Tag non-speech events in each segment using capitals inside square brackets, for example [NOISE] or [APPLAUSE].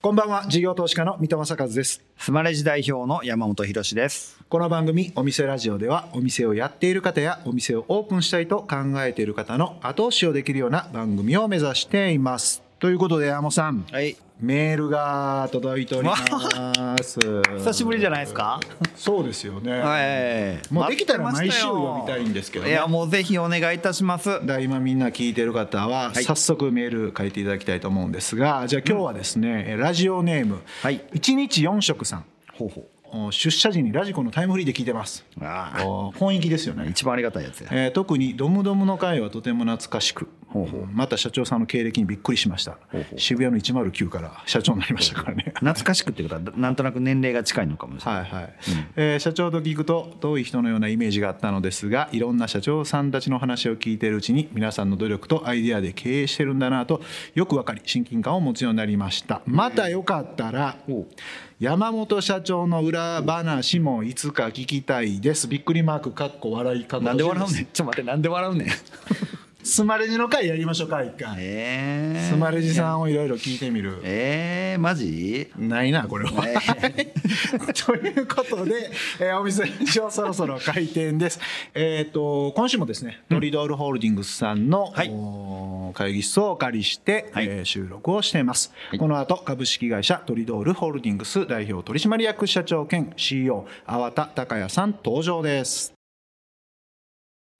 こんばんは。事業投資家の三戸正和です。スマレジ代表の山本博です。この番組お店ラジオではお店をやっている方やお店をオープンしたいと考えている方の後押しをできるような番組を目指しています。ということで山本さん、はいメールが届いております。[LAUGHS] 久しぶりじゃないですか？そうですよね、はい。もうできたら毎週読みたいんですけど、ね、いやもうぜひお願いいたします。だ今みんな聞いてる方は早速メール書いていただきたいと思うんですが、じゃあ今日はですね、ラジオネーム、はい。1日4食さん。ほうほお出社時にラジコのタイムフリーで聞いてます。うああお本意気ですよね。一番ありがたいやつや。えー特に「ドムドムの会」はとても懐かしくほうほう。また社長さんの経歴にびっくりしました。渋谷の109から社長になりましたからね。[LAUGHS] 懐かしくってことはなんとなく年齢が近いのかもしれない、はいはい、えー社長と聞くと遠い人のようなイメージがあったのですがいろんな社長さんたちの話を聞いているうちに皆さんの努力とアイデアで経営してるんだなとよくわかり親近感を持つようになりました。またよかったら山本社長の裏話もいつか聞きたいです。びっくりマークかっこ笑いかっこ。なんで笑うねん。ちょっと待ってなんで笑うねんスマレジの回やりましょうか一回。えー、スマレジさんをいろいろ聞いてみる。えー、マジ？ないなこれは。え [LAUGHS] ということで、えーお店上そろそろ開店です。えっ、と今週もですね、トリドールホールディングスさんの、はい。お会議室をお借りして、はい。えー収録をしています、い。この後株式会社トリドールホールディングス代表取締役社長兼 CEO 粟田孝也さん登場です。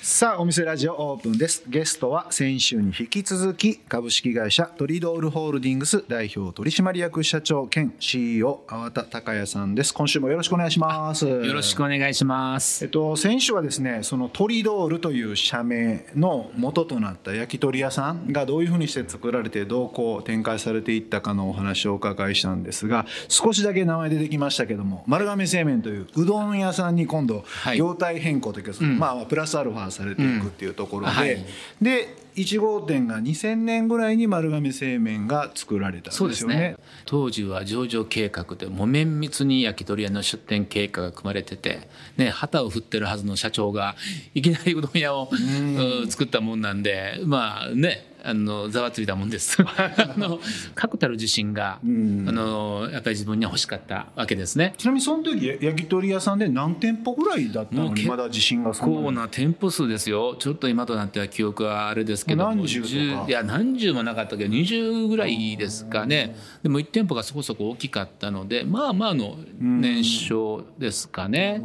さあお店ラジオオープンです。ゲストは先週に引き続き株式会社トリドールホールディングス代表取締役社長兼 CEO 粟田孝也さんです。今週もよろしくお願いします。よろしくお願いします。えっと、先週はですねそのトリドールという社名の元となった焼き鳥屋さんがどういうふうにして作られてどうこう展開されていったかのお話をお伺いしたんですが少しだけ名前出てきましたけども丸亀製麺といううどん屋さんに今度い。業態変更というか、まあ、プラスアルファされていくっていうところで、はいで1号店が2000年ぐらいに丸亀製麺が作られたんそうですすねでよね。。当時は上場計画でもう綿密に焼き鳥屋の出店計画が組まれてて、ね、旗を振ってるはずの社長がいきなりうどん屋をうん作ったもんなんでまあねあのざわついたもんです。[LAUGHS] あの確たる自信があのやっぱり自分には欲しかったわけですね。ちなみにその時焼き鳥屋さんで何店舗ぐらいだったの？にまだ自信がそんなに。構な店舗数ですよ。ちょっと今となっては記憶はあれですけども何十とか。10いや何十もなかったけど20ぐらいですかね。でも1店舗がそこそこ大きかったのでまあまあの年商ですかね。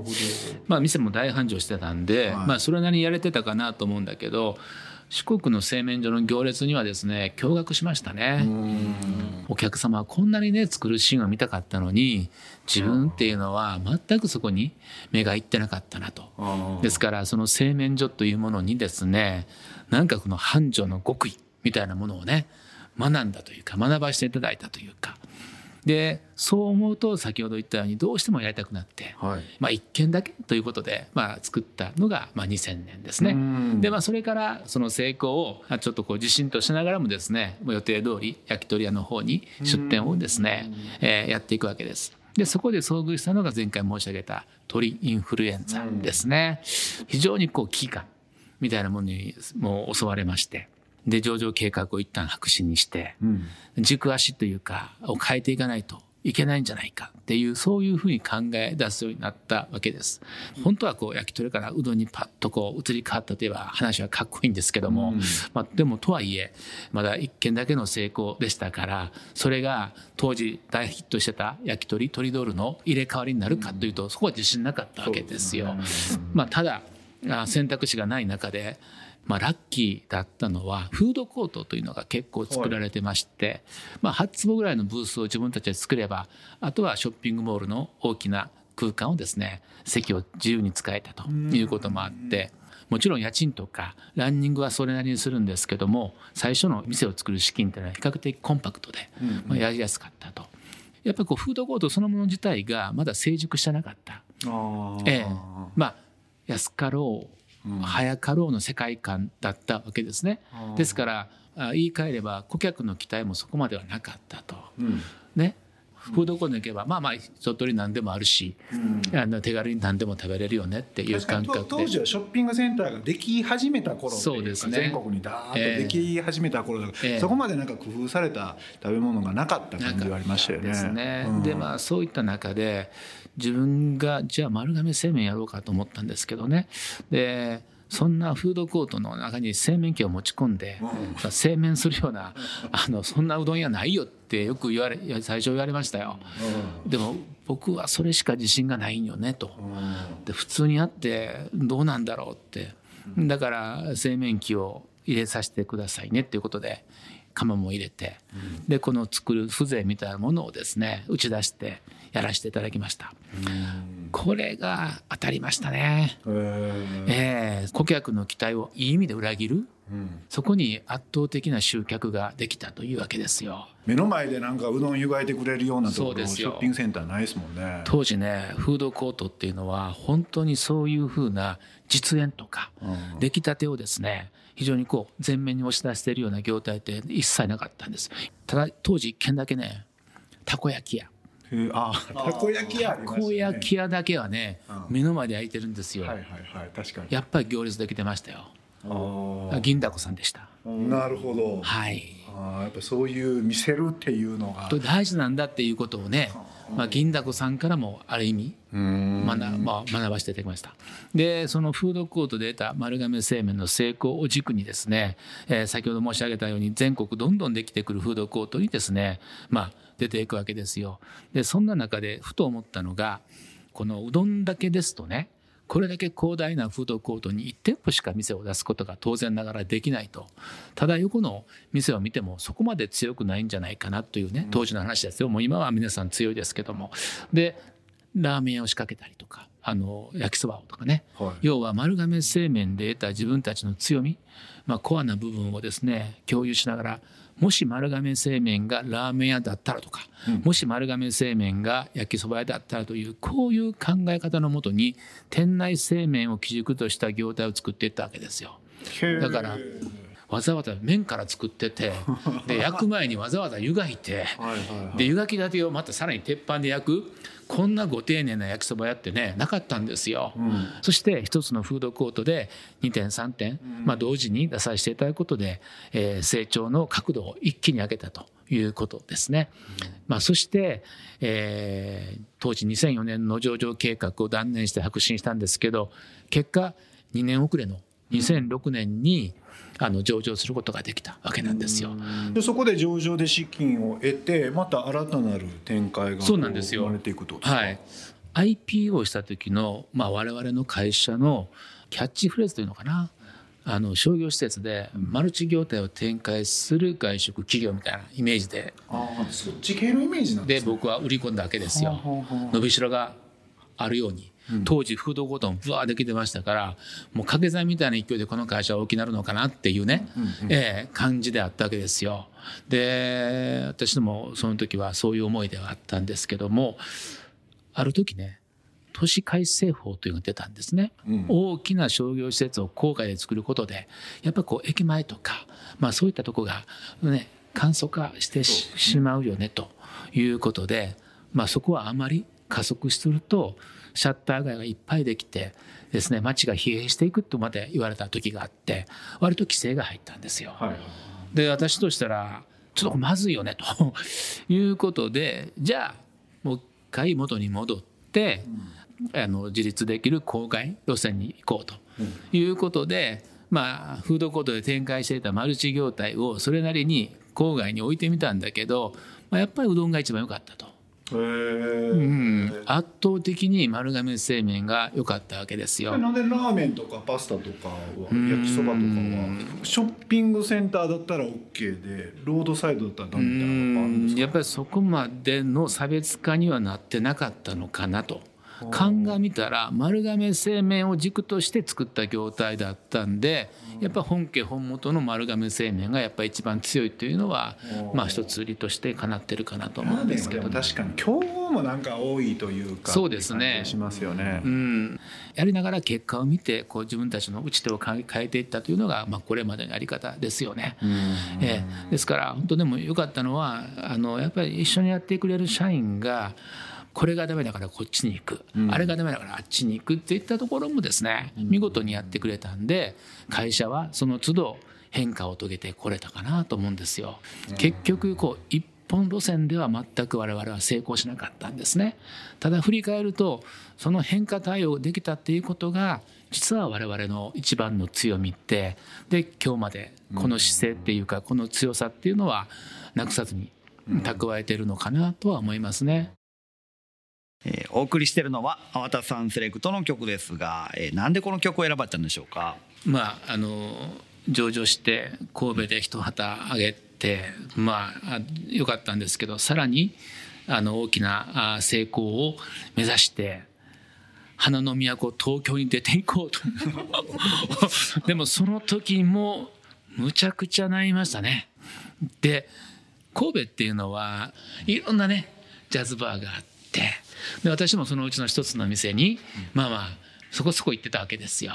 まあ店も大繁盛してたんで、まあそれなりにやれてたかなと思うんだけど四国の製麺所の行列にはですね驚愕しましたね。お客様はこんなにね作るシーンを見たかったのに自分っていうのは全くそこに目がいってなかったなと。ですからその製麺所というものにですねなんかこの繁盛の極意みたいなものをね学んだというか学ばせていただいたというかでそう思うと先ほど言ったようにどうしてもやりたくなって、はいまあ、1軒だけということで、まあ、作ったのが、まあ、2000年ですねん。で、まあ、それからその成功をあちょっとこう自信としながらもですねもう予定通り焼き鳥屋の方に出店をですね、えーやっていくわけです。でそこで遭遇したのが前回申し上げた鳥インフルエンザですね。非常にこう危機感みたいなものにもう襲われましてで上場計画を一旦白紙にして、軸足というかを変えていかないといけないんじゃないかっていうそういうふうに考え出すようになったわけです。本当はこう焼き鳥からうどんにパッとこう移り変わったといえば話はかっこいいんですけども、まあ、でもとはいえまだ一軒だけの成功でしたからそれが当時大ヒットしてた焼き鳥トリドールの入れ替わりになるかというとそこは自信なかったわけですよ。まあ、ただあ選択肢がない中でまあ、ラッキーだったのはフードコートというのが結構作られてまして、まあ、8坪ぐらいのブースを自分たちで作ればあとはショッピングモールの大きな空間をですね席を自由に使えたということもあってもちろん家賃とかランニングはそれなりにするんですけども最初の店を作る資金というのは比較的コンパクトで、まあ、やりやすかったと。やっぱりこうフードコートそのもの自体がまだ成熟してなかった。ええ、まあ安かろう早かろうの世界観だったわけですね。ですからあ言い換えれば顧客の期待もそこまではなかったと。ねフードコートに行けばまあまあ一通り何でもあるし、あの手軽に何でも食べれるよねっていう感覚で当時はショッピングセンターができ始めた頃そうですね全国にダーッとでき始めた頃だから、ええそこまでなんか工夫された食べ物がなかった感じはありましたよね。ですね。うんでまあそういった中で自分がじゃあ丸亀製麺やろうかと思ったんですけどね。でそんなフードコートの中に製麺機を持ち込んで、製麺するような [LAUGHS] あのそんなうどん屋ないよってよく言われ [LAUGHS] 最初言われましたよ。でも僕はそれしか自信がないんよねと。で普通にあってどうなんだろうって。だから製麺機を入れさせてくださいねっていうことで釜も入れて、でこの作る風情みたいなものをですね打ち出してやらせていただきました、これが当たりましたね、えー顧客の期待をいい意味で裏切る。そこに圧倒的な集客ができたというわけですよ。目の前でなんかうどん湯がいてくれるようなところショッピングセンターないですもんね。当時ねフードコートっていうのは本当にそういうふうな実演とかうん。出来たてをですね非常にこう前面に押し出しているような業態って一切なかったんです。ただ当時一軒だけねたこ焼き屋あたこ焼き屋ありましたねたこ焼き屋だけはねうん。目の前で焼いてるんですよ。はいはいはい確かに。やっぱり行列できてましたよ。あー。銀だこさんでしたなるほど。はい。あーやっぱそういう見せるっていうのが。と大事なんだっていうことをね、まあ、銀だこさんからもある意味うん。学,、まあ、学ばせていただきました。でそのフードコートで得た丸亀製麺の成功を軸にですね、えー先ほど申し上げたように全国どんどんできてくるフードコートにですね、まあ、出ていくわけですよ。でそんな中でふと思ったのがこのうどんだけですとねこれだけ広大なフードコートに1店舗しか店を出すことが当然ながらできないと。ただ横の店を見てもそこまで強くないんじゃないかなというね当時の話ですよ。もう今は皆さん強いですけども。でラーメン屋を仕掛けたりとかあの焼きそばをとかね、はい。要は丸亀製麺で得た自分たちの強み、まあ、コアな部分をですね共有しながらもし丸亀製麺がラーメン屋だったらとか、もし丸亀製麺が焼きそば屋だったらというこういう考え方のもとに店内製麺を基軸とした業態を作っていったわけですよ。だからわざわざ麺から作ってて [LAUGHS] で焼く前にわざわざ湯がいてで湯がき立てをまたさらに鉄板で焼くこんなご丁寧な焼きそば屋ってねなかったんですよ。そして一つのフードコートで2点3点、まあ、同時に出させていただくことで、えー成長の角度を一気に上げたということですね。まあ、そして、えー当時2004年の上場計画を断念して白紙にしたんですけど結果2年遅れの2006年にあの上場することができたわけなんですよ。でそこで上場で資金を得てまた新たなる展開がそうなんですよ。生まれていくとですか、はい、IPO した時の、まあ、我々の会社のキャッチフレーズというのかな？あの商業施設でマルチ業態を展開する外食企業みたいなイメージで。ああそっち系のイメージなんでです僕は売り込んだわけですよ。伸びしろがあるように当時フードコートもぶわーできてましたからもう掛け算みたいな勢いでこの会社は大きくなるのかなっていうね、ええ感じであったわけですよ。で私どもその時はそういう思いではあったんですけどもある時ね都市改正法というのが出たんですね、大きな商業施設を郊外で作ることでやっぱりこう駅前とか、まあ、そういったとこがね簡素化してししまうよねということで、まあ、そこはあまり加速するとシャッター街がいっぱいできてですね街が疲弊していくとまで言われた時があって割と規制が入ったんですよ。はいはいで私としたらちょっとまずいよねということでじゃあもう一回元に戻って、あの自立できる郊外路線に行こうということで、まあフードコートで展開していたマルチ業態をそれなりに郊外に置いてみたんだけど、まあ、やっぱりうどんが一番良かったと。うん、圧倒的に丸亀製麺が良かったわけですよ。なんでラーメンとかパスタとかは焼きそばとかは？ショッピングセンターだったら OK でロードサイドだったらダメみたいなやっぱりそこまでの差別化にはなってなかったのかなと鑑みたら丸亀製麺を軸として作った業態だったんでやっぱ本家本元の丸亀製麺がやっぱ一番強いというのはまあ一つ売りとしてかなってるかなと思うんですけど、でも確かに競合もなんか多いというかそうですね。しますよね、うん、やりながら結果を見てこう自分たちの打ち手を変えていったというのが、まあ、これまでのやり方ですよね。ええ。ですから本当でも良かったのはあのやっぱり一緒にやってくれる社員がこれがダメだからこっちに行く、あれがダメだからあっちに行くっていったところもですね見事にやってくれたんで会社はその都度変化を遂げてこれたかなと思うんですよ。結局こう一本路線では全く我々は成功しなかったんですね。ただ振り返るとその変化対応できたっていうことが実は我々の一番の強みってで今日までこの姿勢っていうかこの強さっていうのはなくさずに蓄えてるのかなとは思いますね。えーお送りしてるのは粟田さんセレクトの曲ですが、えーなんでこの曲を選ばれたんでしょうか？まああの上場して神戸で一旗あげてまああ良かったんですけどさらにあの大きな成功を目指して花の都東京に出ていこうと。[LAUGHS] でもその時もむちゃくちゃなりましたね。で神戸っていうのはいろんなねジャズバーがあってで私もそのうちの一つの店にまあまあそこそこ行ってたわけですよ。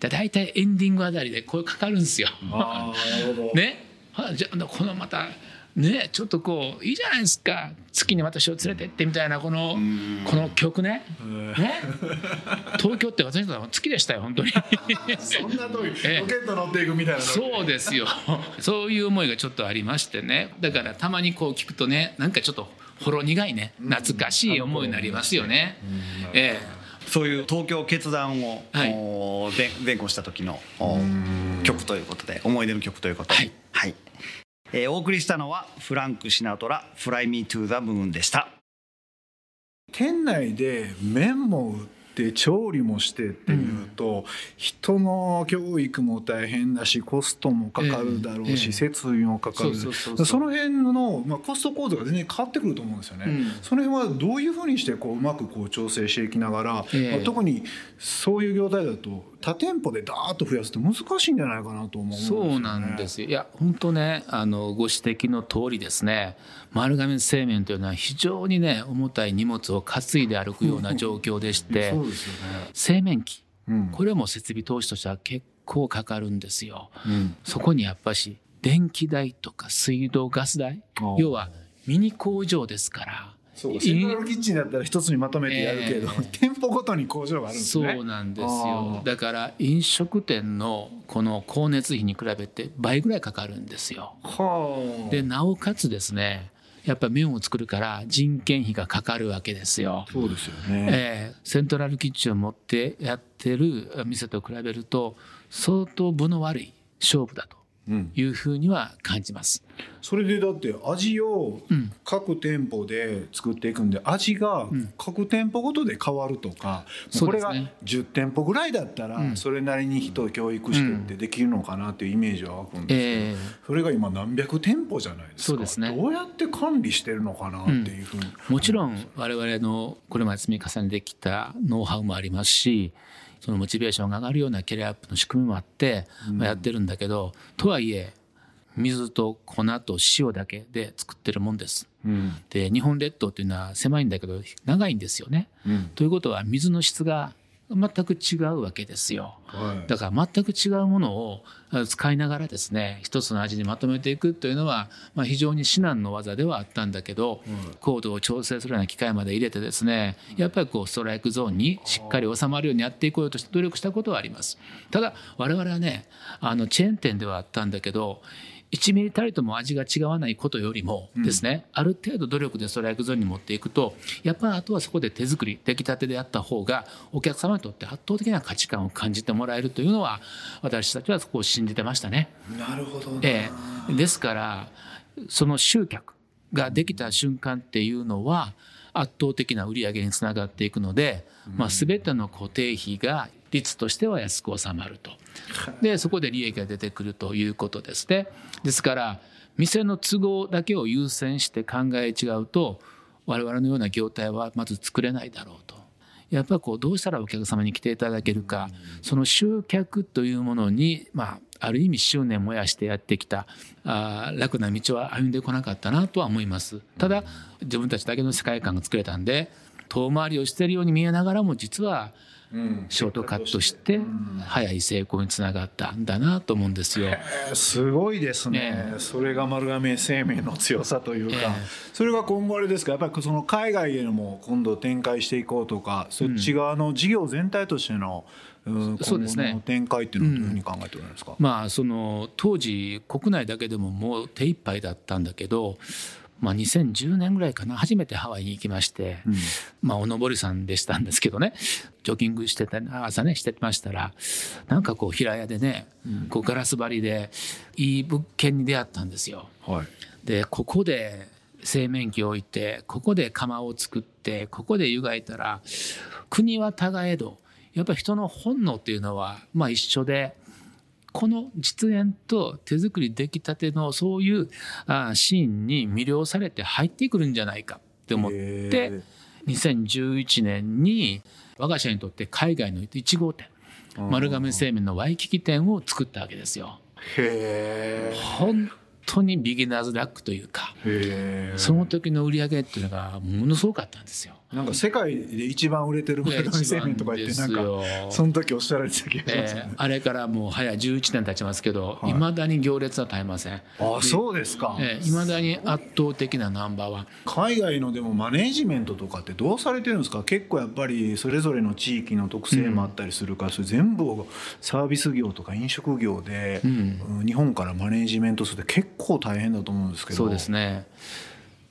で大体エンディングあたりで声かかるんですよ。ああなるほど。[LAUGHS] ね。あじゃあこのまたねちょっとこういいじゃないですか。月に私を連れてってみたいなこのこの曲ね。ね。東京って私にとっては月でしたよ本当に。[LAUGHS] そんな遠い。[LAUGHS] ええ。ロケット乗っていくみたいな。そうですよ。そういう思いがちょっとありましてね。だからたまにこう聞くとねなんかちょっとほろ苦いね。懐かしい思いになりますよね。ええ。そういう東京決断を、はい。おー前前後した時のお曲ということで思い出の曲ということで、はい。えーお送りしたのはフランク・シナトラ「Fly Me to the Moon」でした。店内で麺も売って調理もしてっていうと、人の教育も大変だしコストもかかるだろうし、設備もかかる。その辺の、まあ、コスト構造が全然変わってくると思うんですよね、うん。その辺はどういうふうにしてこううまくこう調整していきながら、ええ。まあ特にそういう業態だと多店舗でダーッと増やすって難しいんじゃないかなと思うんですよね。そうなんですよいや本当ねあのご指摘の通りですね丸亀製麺というのは非常にね重たい荷物を担いで歩くような状況でして [LAUGHS] そうですよね。製麺機うんこれも設備投資としては結構かかるんですよ。うんそこにやっぱし電気代とか水道ガス代要はミニ工場ですからそうかセントラルキッチンだったら一つにまとめてやるけど、ええ店舗ごとに工場があるんですね。そうなんですあよあだから飲食店のこの光熱費に比べて倍ぐらいかかるんですよ。はあ。でなおかつですねやっぱ麺を作るから人件費がかかるわけですよ。そうですよね。えーセントラルキッチンを持ってやってる店と比べると相当分の悪い勝負だとうん。いうふうには感じます。それでだって味をうん各店舗で作っていくんで味が各店舗ごとで変わるとか、これがそうですね。10店舗ぐらいだったらうんそれなりに人を教育してってできるのかなっていうイメージは湧くんですけど、えーそれが今何百店舗じゃないですか。そうですね。どうやって管理してるのかなっていうふうに、もちろん我々のこれまで積み重ねてきたノウハウもありますしそのモチベーションが上がるようなキャリアアップの仕組みもあって、まあ、やってるんだけどとはいえ水と粉と塩だけで作ってるもんです。うんで日本列島というのは狭いんだけど長いんですよね。うんということは水の質が全く違うわけですよ。はいだから全く違うものをあ使いながらですね一つの味にまとめていくというのは、まあ、非常に至難の技ではあったんだけど、高度を調整するような機械まで入れてですねやっぱりこうストライクゾーンにしっかり収まるようにやっていこうとして努力したことはあります。ただ我々はねあのチェーン店ではあったんだけど1ミリたりとも味が違わないことよりもですね、ある程度努力でストライクゾーンに持っていくとやっぱりあとはそこで手作り出来たてでやった方がお客様にとって圧倒的な価値観を感じてもらえるというのは私たちはそこを信じてましたね。なるほどな、ええ。ですからその集客ができた瞬間っていうのは圧倒的な売り上げにつながっていくので、まあ、全ての固定費が率としては安く収まるとでそこで利益が出てくるということですね。ですから店の都合だけを優先して考え違うと我々のような業態はまず作れないだろうと。やっぱこうどうしたらお客様に来ていただけるか、その集客というものに、まあ、ある意味執念燃やしてやってきたあ楽な道は歩んでこなかったなとは思います。ただ自分たちだけの世界観が作れたんで遠回りをしているように見えながらも実はショートカットして早い成功につながったんだなと思うんですよ。えーすごいですね、えそれが丸亀製麺の強さというか、ええ。それが今後あれですか？やっぱりその海外へのも今度展開していこうとかそっち側の事業全体としての、うんそうですね。今後の展開っていうのはどういうふうに考えておられますか、まあその当時国内だけでももう手一杯だったんだけど、まあ、2010年ぐらいかな。初めてハワイに行きまして、まあお登りさんでしたんですけどね。ジョギングしてた朝ねしてましたらなんかこう平屋でね、こうガラス張りでいい物件に出会ったんですよ。はい。でここで製麺機を置いてここで釜を作ってここで湯がいたら国は互えどやっぱり人の本能っていうのはまあ一緒でこの実演と手作り出来たてのそういうあシーンに魅了されて入ってくるんじゃないかって思っへてー2011年に我が社にとって海外の1号店丸亀製麺のワイキキ店を作ったわけですよ。へ当にビギナーズラックというかその時の売り上げっていうのがものすごかったんですよ。なんか世界で一番売れてる丸亀製麺とか言ってなんかその時おっしゃられてた気がしますえねーあれからもう早11年経ちますけどはいいま、未だに行列は絶えません。あそうですか、えー、未だに圧倒的なナンバーワン。海外のでもマネージメントとかってどうされてるんですか結構やっぱりそれぞれの地域の特性もあったりするから、それ全部をサービス業とか飲食業で、んうん日本からマネージメントするって結構大変だと思うんですけどそうですね。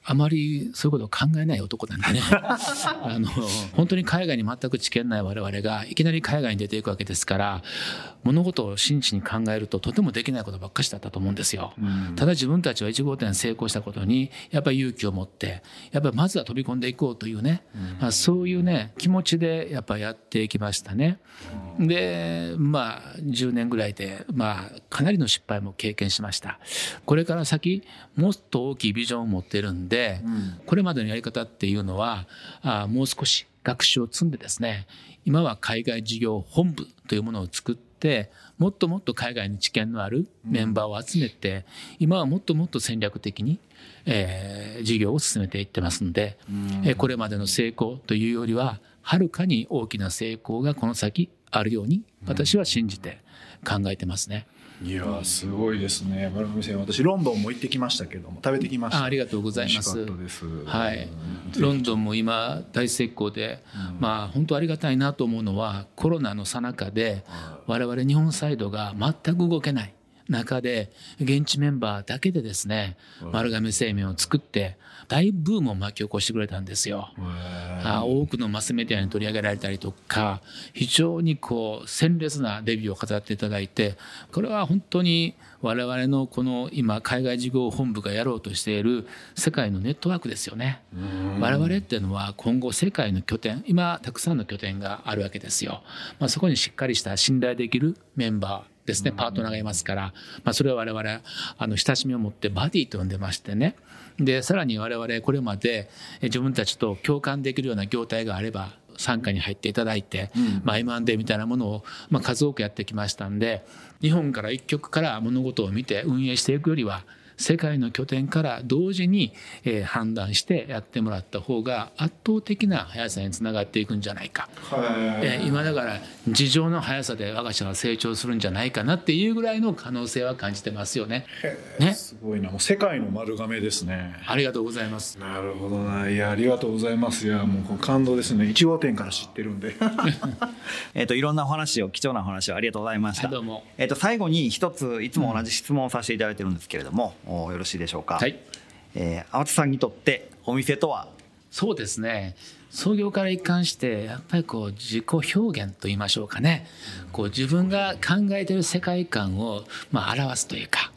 あまりそういうことを考えない男なんでね [LAUGHS] あの本当に海外に全く知見ない我々がいきなり海外に出ていくわけですから物事を真摯に考えるととてもできないことばっかしだったと思うんですよ。ただ自分たちは1号店成功したことにやっぱり勇気を持ってやっぱりまずは飛び込んでいこうというね、まあ、そういうね気持ちでやっぱやっていきましたね。でまあ10年ぐらいでまあかなりの失敗も経験しました。これから先もっと大きいビジョンを持ってるんで、これまでのやり方っていうのはあもう少し学習を積んでですね今は海外事業本部というものを作ってもっともっと海外に知見のあるメンバーを集めて、今はもっともっと戦略的に、えー事業を進めていってますんで、えーこれまでの成功というよりははるかに大きな成功がこの先あるように私は信じて考えてますね。いやーすごいですね。丸亀製麺私ロンドンも行ってきましたけども食べてきました。あありがとうございます。はい、ロンドンも今大成功で、まあ本当ありがたいなと思うのはコロナの最中で我々日本サイドが全く動けない中で現地メンバーだけでですね丸亀製麺を作って大ブームを巻き起こしてくれたんですよ。あ多くのマスメディアに取り上げられたりとか非常にこう鮮烈なデビューを飾っていただいてこれは本当に我々のこの今海外事業本部がやろうとしている世界のネットワークですよね。我々っていうのは今後世界の拠点今たくさんの拠点があるわけですよ。まあ、そこにしっかりした信頼できるメンバーですねパートナーがいますから、まあ、それは我々あの親しみを持ってバディと呼んでましてね。でさらに我々これまでえ自分たちと共感できるような業態があれば傘下に入っていただいて、まあ、M&A みたいなものを、まあ、数多くやってきましたんで日本から一極から物事を見て運営していくよりは世界の拠点から同時に、えー判断してやってもらった方が圧倒的な速さにつながっていくんじゃないか。えー今だから事情の速さで我が社は成長するんじゃないかなっていうぐらいの可能性は感じてますよね。ね。すごいな。もう世界の丸亀ですね。ありがとうございます。なるほどな。いやありがとうございます。いやもう感動ですね。1号店から知ってるんで。[LAUGHS] えっといろんなお話を貴重なお話をありがとうございました。はいどうも。えっと最後に一ついつも同じ質問をさせていただいてるんですけれども、およろしいでしょうか？はい。えー、青田さんにとってお店とは？そうですね。創業から一貫してやっぱりこう自己表現と言いましょうかね。こう自分が考えてる世界観をまあ表すというか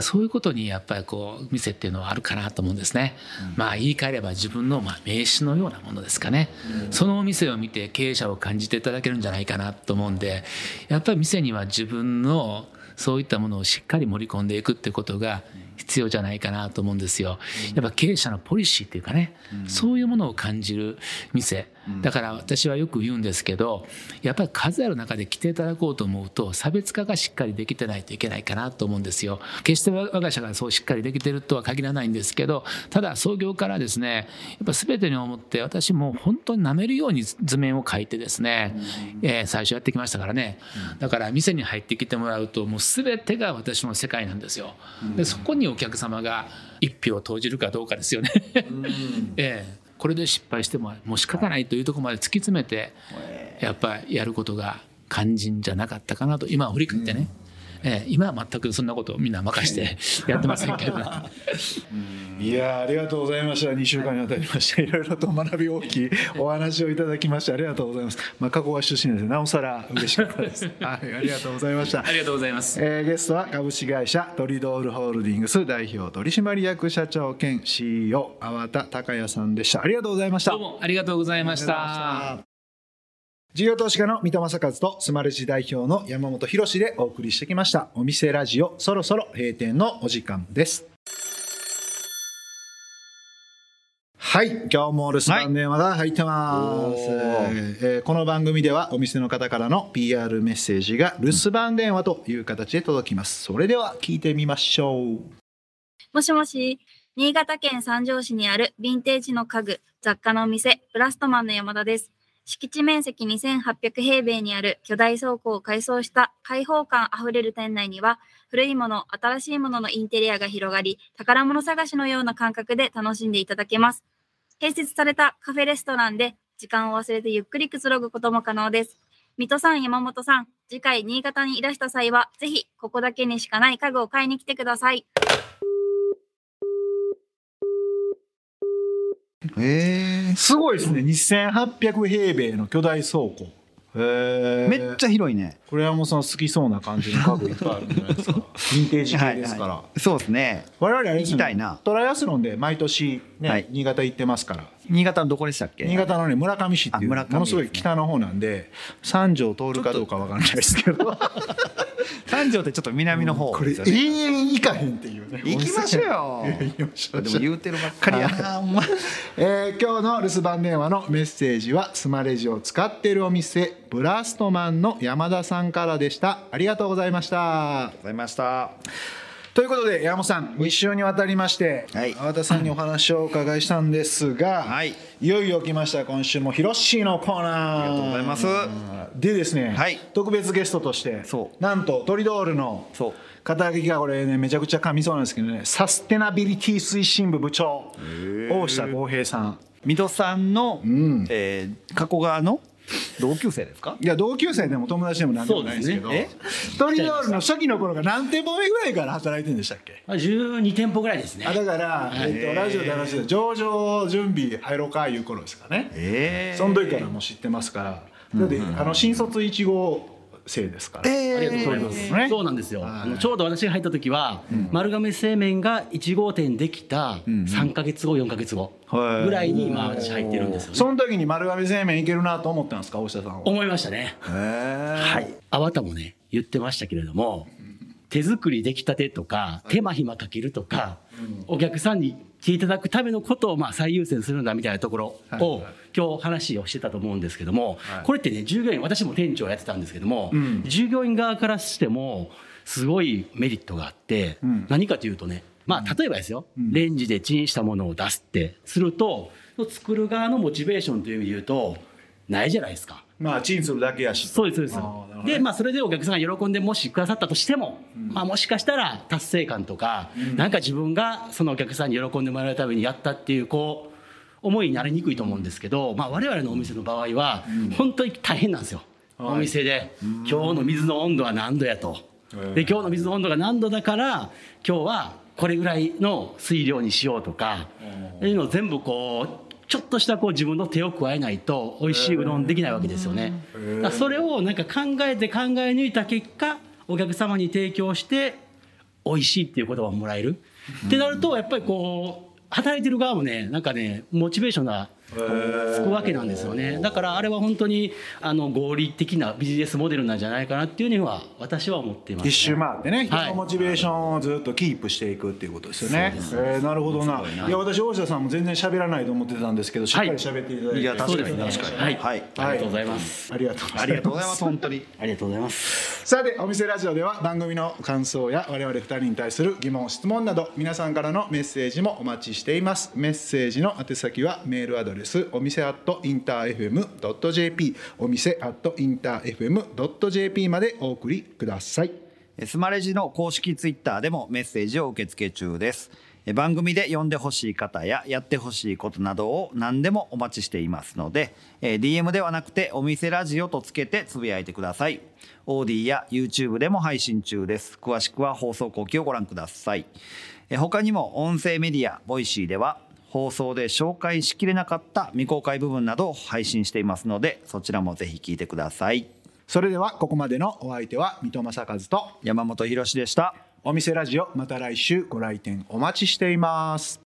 そういうことにやっぱりこう店っていうのはあるかなと思うんですね、まあ言い換えれば自分のまあ名刺のようなものですかね、そのお店を見て経営者を感じていただけるんじゃないかなと思うんでやっぱり店には自分のそういったものをしっかり盛り込んでいくってことが必要じゃないかなと思うんですよ。やっぱ経営者のポリシーっていうかね、そういうものを感じる店、だから私はよく言うんですけどやっぱり数ある中で来ていただこうと思うと差別化がしっかりできてないといけないかなと思うんですよ。決して我が社がそうしっかりできてるとは限らないんですけどただ創業からですねやっぱ全てに思って私も本当に舐めるように図面を描いてですね、えー、最初やってきましたからね。だから店に入ってきてもらうともう全てが私の世界なんですよ。でそこにお客様が一票を投じるかどうかですよね。[LAUGHS] ええこれで失敗してももう仕方ないというところまで突き詰めてやっぱりやることが肝心じゃなかったかなと今振り返ってね、えー、今は全くそんなことをみんな任して [LAUGHS] やってませんけど、いやありがとうございました。2週間にわたりましてい。ろいろと学び大きいお話をいただきましてありがとうございます、まあ、加古川出身です。なおさら嬉しかったです。[LAUGHS] はいありがとうございました。ありがとうございます、えー、ゲストは株式会社トリドールホールディングス代表取締役社長兼 CEO 粟田孝也さんでした。ありがとうございました。どうもありがとうございました事業投資家の三戸正和とスマレジ代表の山本博でお送りしてきました。お店ラジオそろそろ閉店のお時間です。はい今日も留守番電話が入ってます、はい、えー、この番組ではお店の方からの PR メッセージが留守番電話という形で届きます。それでは聞いてみましょう。もしもし新潟県三条市にあるヴィンテージの家具雑貨のお店プラストマンの山田です敷地面積2800平米にある巨大倉庫を改装した開放感あふれる店内には、古いもの、新しいもののインテリアが広がり、宝物探しのような感覚で楽しんでいただけます。併設されたカフェレストランで、時間を忘れてゆっくりくつろぐことも可能です。水戸さん、山本さん、次回新潟にいらした際は、ぜひ、ここだけにしかない家具を買いに来てください。えー、すごいですね。2800平米の巨大倉庫。めっちゃ広いね。これはもうその好きそうな感じの家具いっぱいあるんじゃないですか。[LAUGHS] ヴィンテージ系ですから、はいはい、そうですね。我々あれ行きたいな。トライアスロンで毎年ね、はい、新潟行ってますから。新潟のどこでしたっけ？新潟のね村上市っていう、ね、ものすごい北の方なんで三条通るかどうかわからないですけど [LAUGHS] 三条ってちょっと南の方、これ永遠行かへんっていうね。行きましょう。よ [LAUGHS] でも言うてるばっかり。やな、えー、今日の留守番電話のメッセージはスマレジを使っているお店ブラストマンの山田さんからでしたありがとうございましたありがとうございましたということで山本さん2週にわたりまして、はい、粟田さんにお話をお伺いしたんですが、はい、いよいよ来ました今週もヒロシーのコーナー。ありがとうございます。でですね、はい、特別ゲストとしてなんとトリドールの肩書きがこれねめちゃくちゃ噛みそうなんですけどねサステナビリティ推進部部長大下浩平さん。水戸さんの、うん、えー、加古川の同級生ですか？いや同級生でも友達でも何でもないですけど。ね、トリドールの初期の頃が何店舗目ぐらいから働いてるんでしたっけ？12店舗ぐらいですね。あだから、えー、とラジオで話してた上場準備入ろうかいう頃ですかね、えー、その時からもう知ってますから。だって、あの新卒1号せいですから。えー、ありがとうございます。ね、そうなんですよ。はい、ちょうど私が入った時は、うん、丸亀製麺が1号店できた3か月後、4か月後ぐらいに、まあ、私入ってるんですよ、ね、その時に丸亀製麺いけるなと思ったんですか、大下さんは？思いましたね。はい。あわたもね、言ってましたけれども、手作り出来たてとか、手間暇かけるとか、お客さんに来ていただくためのことをまあ最優先するんだみたいなところを今日話をしてたと思うんですけども、これってね従業員私も店長やってたんですけども、従業員側からしてもすごいメリットがあって、何かというとねまあ例えばですよ、レンジでチンしたものを出すってすると作る側のモチベーションという意味で言うとないじゃないですか。まあチンするだけやし。そうですそうです、ね、でまあそれでお客さんが喜んでもしくださったとしても、うん、まあもしかしたら達成感とか、うん、なんか自分がそのお客さんに喜んでもらうためにやったっていうこう思いになりにくいと思うんですけど、まあ、我々のお店の場合は本当に大変なんですよ、お店で、今日の水の温度は何度やと。で今日の水の温度が何度だから今日はこれぐらいの水量にしようとかいうのを全部こうちょっとしたこう自分の手を加えないと美味しいうどんできないわけですよね。それをなんか考えて考え抜いた結果お客様に提供して美味しいっていう言葉をもらえる。ってなるとやっぱりこう働いてる側もねなんかねモチベーションがつくわけなんですよね。だからあれは本当にあの合理的なビジネスモデルなんじゃないかなっていうには私は思っています、ね、一周回ってねモチベーションをずっとキープしていくっていうことですよね、えーなるほどな。いや私大下さんも全然喋らないと思ってたんですけどしっかり喋っていただいて、いや確かにそうですね。確かに。はい。はい。ありがとうございます、ありがとうございます。ありがとうございます本当に。ありがとうございます。さてお店ラジオでは番組の感想や我々2人に対する疑問質問など皆さんからのメッセージもお待ちしています。メッセージの宛先はメールアドレスお店アットインター FM.jp お店アットインター FM.jp までお送りくださいスマレジの公式ツイッターでもメッセージを受け付け中です。番組で読んでほしい方ややってほしいことなどを何でもお待ちしていますので、DM ではなくてお店ラジオとつけてつぶやいてください。 AuDee や YouTube でも配信中です。詳しくは放送後記をご覧ください。他にも音声メディア、 Voicy では放送で紹介しきれなかった未公開部分などを配信していますので、そちらもぜひ聞いてください。それではここまでのお相手は三戸政和と山本博士でした。お店ラジオまた来週ご来店お待ちしています